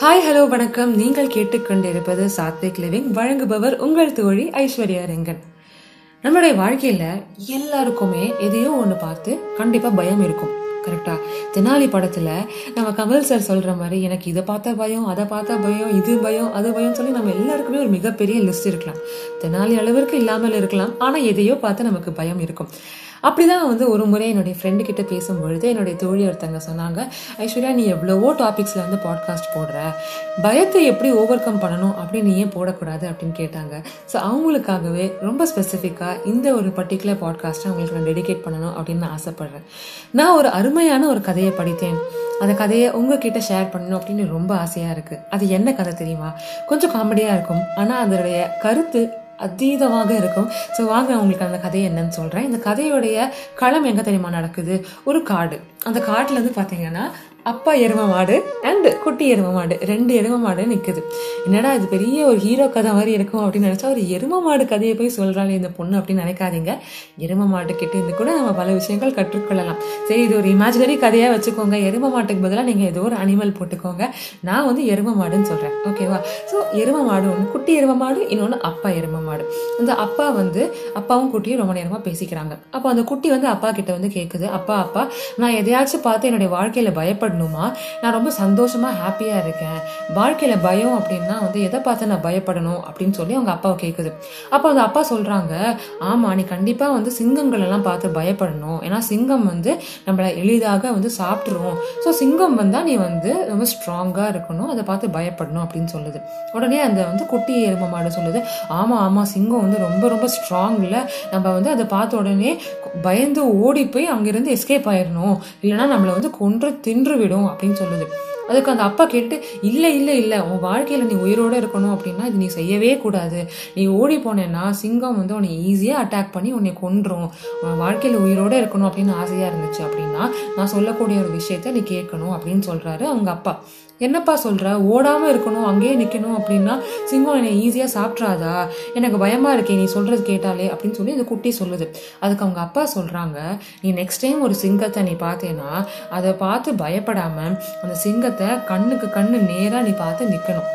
Hi hello வணக்கம். நீங்கள் கேட்டுக்கொண்டிருப்பது சாத்விக் லிவிங் வழங்குபவர் உங்கள் தோழி ஐஸ்வர்யா ரெங்கன். நம்மளுடைய வாழ்க்கையில் எல்லாருக்குமே எதையோ ஒன்று பார்த்து கண்டிப்பாக பயம் இருக்கும். கரெக்டாக தெனாலி படத்தில் நம்ம கமல் சார் சொல்கிற மாதிரி எனக்கு இதை பார்த்தா பயம் அதை பார்த்தா பயம் இது பயம் அது பயம் சொல்லி நம்ம எல்லாருக்குமே ஒரு மிகப்பெரிய லிஸ்ட் இருக்கலாம். தெனாலி அளவிற்கு இல்லாமல் இருக்கலாம். ஆனால் எதையோ பார்த்து நமக்கு பயம் இருக்கும். அப்படிதான் வந்து ஒரு முறை என்னுடைய ஃப்ரெண்டு கிட்ட பேசும்பொழுது என்னுடைய தோழி ஒருத்தங்க சொன்னாங்க ஐஸ்வர்யா நீ எவ்வளவோ டாபிக்ஸ்ல வந்து பாட்காஸ்ட் போடுற. பயத்தை எப்படி ஓவர் கம் பண்ணணும் அப்படின்னு நீ ஏன் போடக்கூடாது? அப்படின்னு கேட்டாங்க. ஸோ அவங்களுக்காகவே ரொம்ப ஸ்பெசிஃபிக்காக இந்த ஒரு பர்டிகுலர் பாட்காஸ்ட்டை அவங்களுக்கு நான் டெடிகேட் பண்ணணும் அப்படின்னு நான் ஆசைப்படுறேன். நான் ஒரு அருமையான ஒரு கதையை படித்தேன். அந்த கதையை உங்ககிட்ட ஷேர் பண்ணணும் அப்படின்னு ரொம்ப ஆசையாக இருக்குது அது என்ன கதை தெரியுமா? கொஞ்சம் காமெடியாக இருக்கும். ஆனால் அதனுடைய கருத்து அதீதமாக இருக்கும். ஸோ வாங்க உங்களுக்கு அந்த கதை என்னன்னு சொல்கிறேன் இந்த கதையுடைய களம் எங்கே தெரியுமா நடக்குது? ஒரு காடு. அந்த காட்டில் வந்து பார்த்தீங்கன்னா அப்பா எரும மாடு அண்டு குட்டி எரும மாடு. ரெண்டு எரும மாடு நிற்குது என்னடா இது பெரிய ஒரு ஹீரோ கதை மாதிரி இருக்கும் அப்படின்னு நினச்சா ஒரு எரும மாடு கதையை போய் சொல்கிறாளே இந்த பொண்ணு அப்படின்னு நினைக்காதீங்க. எரும மாடு கிட்டே இருந்து கூட நம்ம பல விஷயங்கள் கற்றுக்கொள்ளலாம். சரி இது ஒரு இமேஜினரி கதையாக வச்சுக்கோங்க. எரும மாட்டுக்கு பதிலாக நீங்கள் ஏதோ ஒரு அனிமல் போட்டுக்கோங்க. நான் வந்து எரும மாடுன்னு சொல்கிறேன் ஓகேவா ஸோ எரும மாடு ஒன்று குட்டி எரும மாடு இன்னொன்று அப்பா எரும மாடு. அந்த அப்பா வந்து அப்பாவும் குட்டியும் ரொம்ப நேரமாக பேசிக்கிறாங்க. அப்போ அந்த குட்டி வந்து அப்பா கிட்ட வந்து கேட்குது அப்பா அப்பா நான் எதையாச்சும் பார்த்து என்னுடைய வாழ்க்கையில் பயப்படணுமா நான் ரொம்ப சந்தோஷமா ஹாப்பியாக இருக்கேன். வாழ்க்கையில் பயம் அப்படின்னா வந்து எதை பார்த்து நான் பயப்படணும் அப்படின்னு சொல்லி அவங்க அப்பாவை கேட்குது அப்போ அந்த அப்பா சொல்கிறாங்க ஆமாம் நீ கண்டிப்பாக வந்து சிங்கங்களெல்லாம் பார்த்து பயப்படணும். ஏன்னா சிங்கம் வந்து நம்மளை எளிதாக வந்து சாப்பிட்ருவோம் ஸோ சிங்கம் வந்தால் நீ வந்து ரொம்ப ஸ்ட்ராங்காக இருக்கணும். அதை பார்த்து பயப்படணும் அப்படின்னு சொல்லுது. உடனே அந்த வந்து குட்டி எரும மாடு சொல்லுது ஆமாம் ஆமாம் சிங்கம் வந்து ரொம்ப ரொம்ப ஸ்ட்ராங்கில் நம்ம வந்து அதை பார்த்த உடனே பயந்து ஓடி போய் அங்கிருந்து எஸ்கேப் ஆயிடணும் இல்லைன்னா நம்மளை வந்து கொன்று தின்று விடும் அப்படின்னு சொல்லுது. அதுக்கு அந்த அப்பா கேட்டு இல்லை இல்லை இல்லை உன் வாழ்க்கையில் நீ உயிரோடு இருக்கணும் அப்படின்னா இது நீ செய்யவே கூடாது. நீ ஓடி போனேன்னா சிங்கம் வந்து உன்னை ஈஸியாக அட்டாக் பண்ணி உன்னை கொன்றும். உன் வாழ்க்கையில் உயிரோடு இருக்கணும் அப்படின்னு ஆசையாக இருந்துச்சு அப்படின்னா நான் சொல்லக்கூடிய ஒரு விஷயத்த நீ கேட்கணும் அப்படின்னு சொல்கிறாரு அவங்க அப்பா. என்னப்பா சொல்கிற ஓடாமல் இருக்கணும் அங்கேயே நிற்கணும் அப்படின்னா சிங்கம் என்னை ஈஸியாக சாப்பிட்றாதா? எனக்கு பயமாக இருக்கே நீ சொல்கிறது கேட்டாலே அப்படின்னு சொல்லி இந்த குட்டி சொல்லுது. அதுக்கு அவங்க அப்பா சொல்கிறாங்க நீ நெக்ஸ்ட் டைம் ஒரு சிங்கத்தை நீ பார்த்தேன்னா அதை பார்த்து பயப்படாமல் அந்த சிங்கத்தை கண்ணுக்கு கண்ணு நேராக நீ பார்த்து நிற்கணும்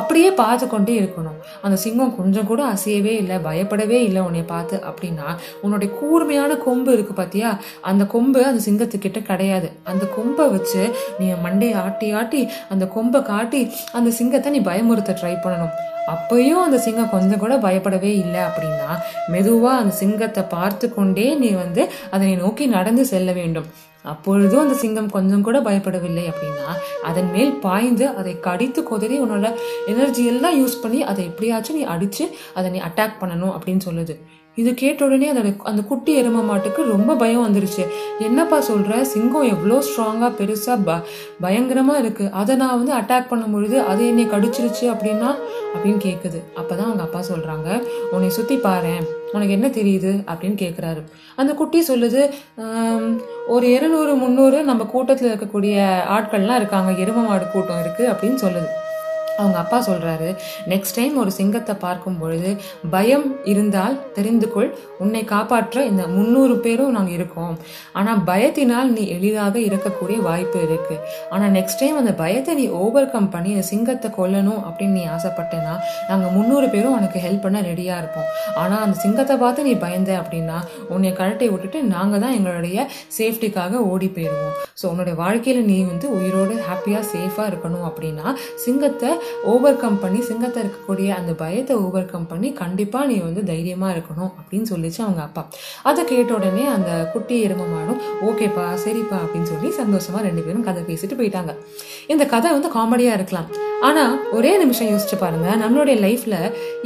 அப்படியே பார்த்து கொண்டே இருக்கணும். அந்த சிங்கம் கொஞ்சம் கூட அசையவே இல்லை பயப்படவே இல்லை உன்னை பார்த்து. அப்படின்னா உன்னுடைய கூர்மையான கொம்பு இருக்கு பார்த்தியா அந்த கொம்பு அந்த சிங்கத்துக்கிட்ட கிடையாது. அந்த கொம்பை வச்சு நீ மண்டையை ஆட்டி ஆட்டி அந்த கொம்பை காட்டி அந்த சிங்கத்தை நீ பயமுறுத்த ட்ரை பண்ணணும். அப்பயும் அந்த சிங்கம் கொஞ்சம் கூட பயப்படவே இல்லை அப்படின்னா மெதுவாக அந்த சிங்கத்தை பார்த்து கொண்டே நீ வந்து அதனை நோக்கி நடந்து செல்ல வேண்டும். அப்பொழுதும் அந்த சிங்கம் கொஞ்சம் கூட பயப்படவில்லை அப்படின்னா அதன் மேல் பாய்ந்து அதை கடித்து கொதறி உன்னோட எனர்ஜி எல்லாம் யூஸ் பண்ணி அதை எப்படியாச்சும் நீ அடித்து அதை நீ அட்டாக் பண்ணணும் அப்படின்னு சொல்லுது. இது கேட்ட உடனே அதோட அந்த குட்டி எரும மாட்டுக்கு ரொம்ப பயம் வந்துருச்சு. என்னப்பா சொல்கிற சிங்கம் எவ்வளோ ஸ்ட்ராங்காக பெருசாக ப பயங்கரமாக இருக்குது அதை நான் வந்து அட்டாக் பண்ணும் பொழுது அது என்னை கடிச்சிருச்சு அப்படின்னா? அப்படின்னு கேட்குது அப்போ தான் அவங்க அப்பா சொல்கிறாங்க உன்னை சுற்றி பாரு உனக்கு என்ன தெரியுது? அப்படின்னு கேட்குறாரு அந்த குட்டி சொல்லுது ஒரு இருநூறு முந்நூறு நம்ம கூட்டத்தில் இருக்கக்கூடிய ஆட்கள்லாம் இருக்காங்க. எரும மாடு கூட்டம் இருக்குது அப்படின்னு சொல்லுது. அவங்க அப்பா சொல்கிறாரு நெக்ஸ்ட் டைம் ஒரு சிங்கத்தை பார்க்கும் பொழுது பயம் இருந்தால் தெரிந்து கொள். உன்னை காப்பாற்ற இந்த முந்நூறு பேரும் நாங்கள் இருக்கோம். ஆனால் பயத்தினால் நீ எளிதாக இறக்கக்கூடிய வாய்ப்பு இருக்குது ஆனால் நெக்ஸ்ட் டைம் அந்த பயத்தை நீ ஓவர் கம் பண்ணி இந்த சிங்கத்தை கொல்லணும் அப்படின்னு நீ ஆசைப்பட்டேன்னா நாங்கள் முந்நூறு பேரும் உனக்கு ஹெல்ப் பண்ண ரெடியாக இருப்போம். ஆனால் அந்த சிங்கத்தை பார்த்து நீ பயந்த அப்படின்னா உன்னை கழட்டை விட்டுட்டு நாங்கள் தான் எங்களுடைய சேஃப்டிக்காக ஓடி போயிடுவோம். ஸோ உன்னுடைய வாழ்க்கையில் நீ வந்து உயிரோடு ஹாப்பியாக சேஃபாக இருக்கணும் அப்படின்னா சிங்கத்தை ஓவர் கம் பண்ணி சிங்கத்தை இருக்கக்கூடிய அந்த பயத்தை ஓவர் கம் பண்ணி கண்டிப்பாக நீ வந்து தைரியமாக இருக்கணும் அப்படின்னு சொல்லிச்சு அவங்க அப்பா. அதை கேட்ட உடனே அந்த குட்டி எருமமாடும் ஓகேப்பா சரிப்பா அப்படின்னு சொல்லி சந்தோஷமாக ரெண்டு பேரும் கதை பேசிட்டு போயிட்டாங்க. இந்த கதை வந்து காமெடியாக இருக்கலாம். ஆனால் ஒரே நிமிஷம் யோசிச்சு பாருங்க நம்மளுடைய லைஃப்பில்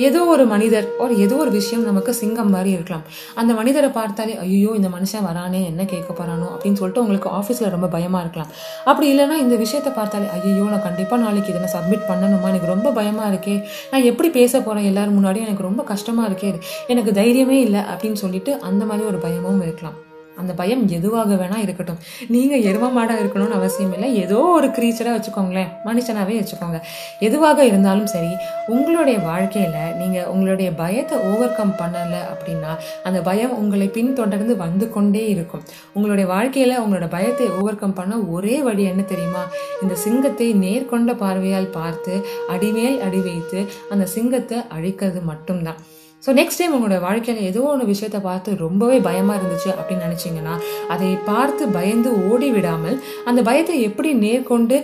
ஏதோ ஒரு மனிதர் ஒரு ஏதோ ஒரு விஷயம் நமக்கு சிங்கம் மாதிரி இருக்கலாம். அந்த மனிதரை பார்த்தாலே ஐயோ இந்த மனுஷன் வரானே என்ன கேட்க போகிறானோ அப்படின்னு சொல்லிட்டு உங்களுக்கு ஆஃபீஸில் ரொம்ப பயமாக இருக்கலாம். அப்படி இல்லைன்னா இந்த விஷயத்தை பார்த்தாலே ஐயோ நான் கண்டிப்பாக நாளைக்கு இதை நான் சப்மிட் பண்ணணுமா எனக்கு ரொம்ப பயமாக இருக்கே. நான் எப்படி பேச போகிறேன் எல்லோரும் முன்னாடியும்? எனக்கு ரொம்ப கஷ்டமாக இருக்கே. எனக்கு தைரியமே இல்லை. அப்படின்னு சொல்லிட்டு அந்த மாதிரி ஒரு பயமும் இருக்கலாம். அந்த பயம் எதுவாக வேணால் இருக்கட்டும். நீங்கள் எரும மாடாக இருக்கணும்னு அவசியம் இல்லை. ஏதோ ஒரு க்ரீச்சராக வச்சுக்கோங்களேன். மனுஷனாகவே வச்சுக்கோங்க. எதுவாக இருந்தாலும் சரி உங்களுடைய வாழ்க்கையில் நீங்கள் உங்களுடைய பயத்தை ஓவர் கம் பண்ணலை அப்படின்னா அந்த பயம் உங்களை பின்தொடர்ந்து வந்து கொண்டே இருக்கும். உங்களுடைய வாழ்க்கையில் உங்களோட பயத்தை ஓவர் கம் பண்ண ஒரே வழி என்ன தெரியுமா? இந்த சிங்கத்தை நேர்கொண்ட பார்வையால் பார்த்து அடிமேல் அடி வைத்து அந்த சிங்கத்தை அழிக்கிறது மட்டும்தான். ஸோ நெக்ஸ்ட் டைம் உங்களோட வாழ்க்கையில் ஏதோ ஒரு விஷயத்த பார்த்து ரொம்பவே பயமாக இருந்துச்சு அப்படின்னு நினச்சிங்கன்னா அதை பார்த்து பயந்து ஓடி விடாமல் அந்த பயத்தை எப்படி நேர்கொண்டு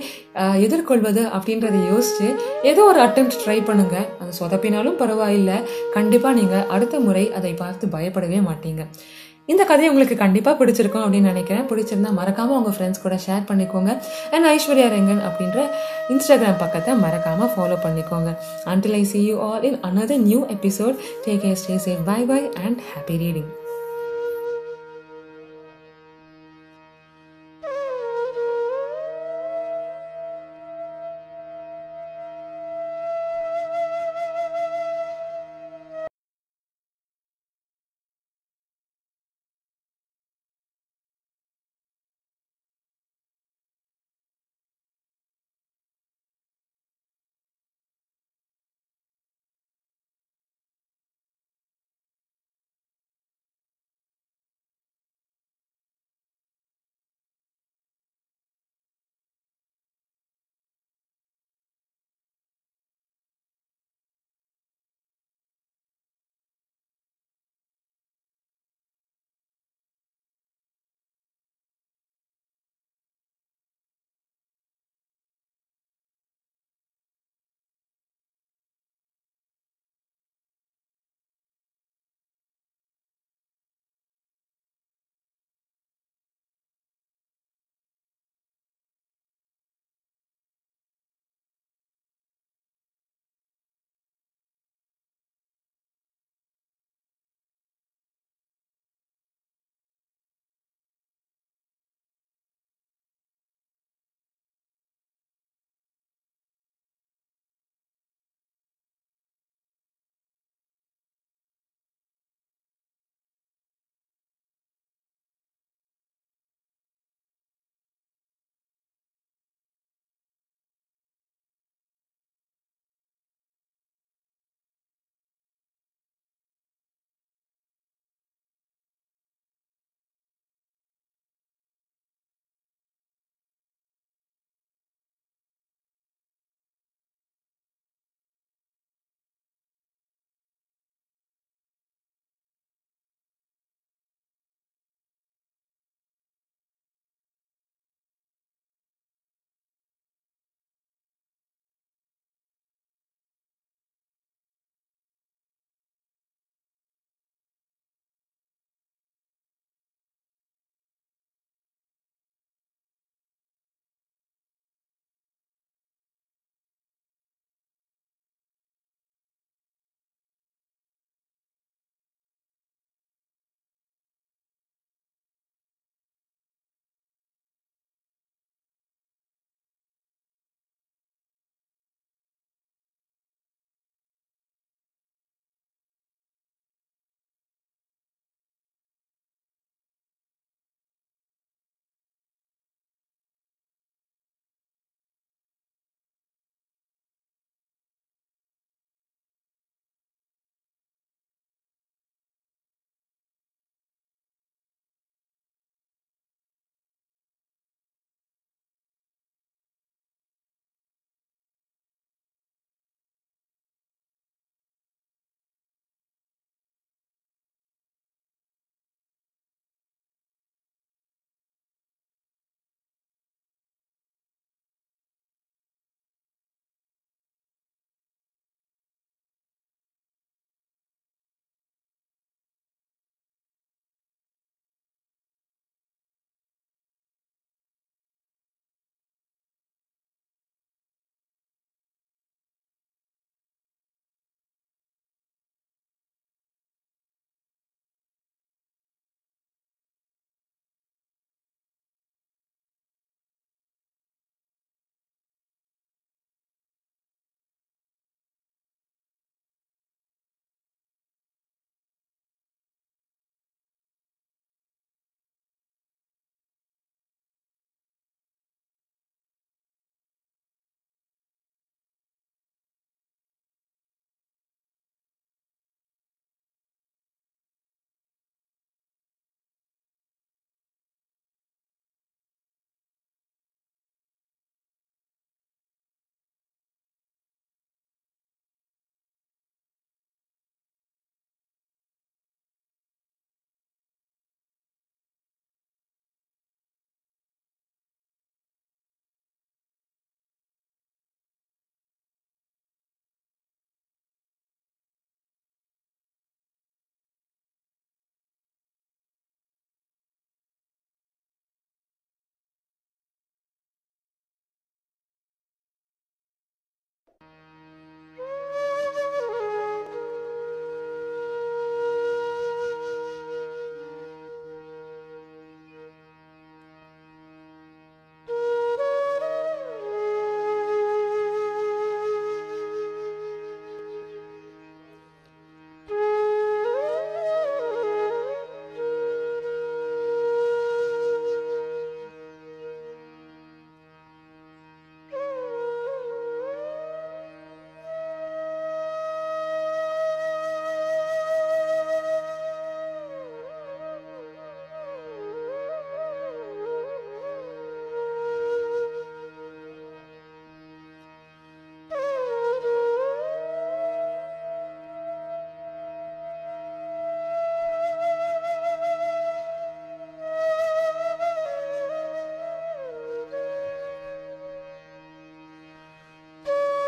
எதிர்கொள்வது அப்படின்றத யோசித்து ஏதோ ஒரு அட்டம் ட்ரை பண்ணுங்கள் அது சொதப்பினாலும் பரவாயில்லை. கண்டிப்பாக நீங்கள் அடுத்த முறை அதை பார்த்து பயப்படவே மாட்டீங்க. இந்த கதை உங்களுக்கு கண்டிப்பாக பிடிச்சிருக்கும் அப்படின்னு நினைக்கிறேன். பிடிச்சிருந்தா மறக்காமல் உங்கள் ஃப்ரெண்ட்ஸ் கூட ஷேர் பண்ணிக்கோங்க. அண்ட் ஐஸ்வர்யா ரெங்கன் அப்படின்ற இன்ஸ்டாகிராம் பக்கத்தை மறக்காமல் ஃபாலோ பண்ணிக்கோங்க. Until I see you all in another new episode take a stay safe bye bye and happy reading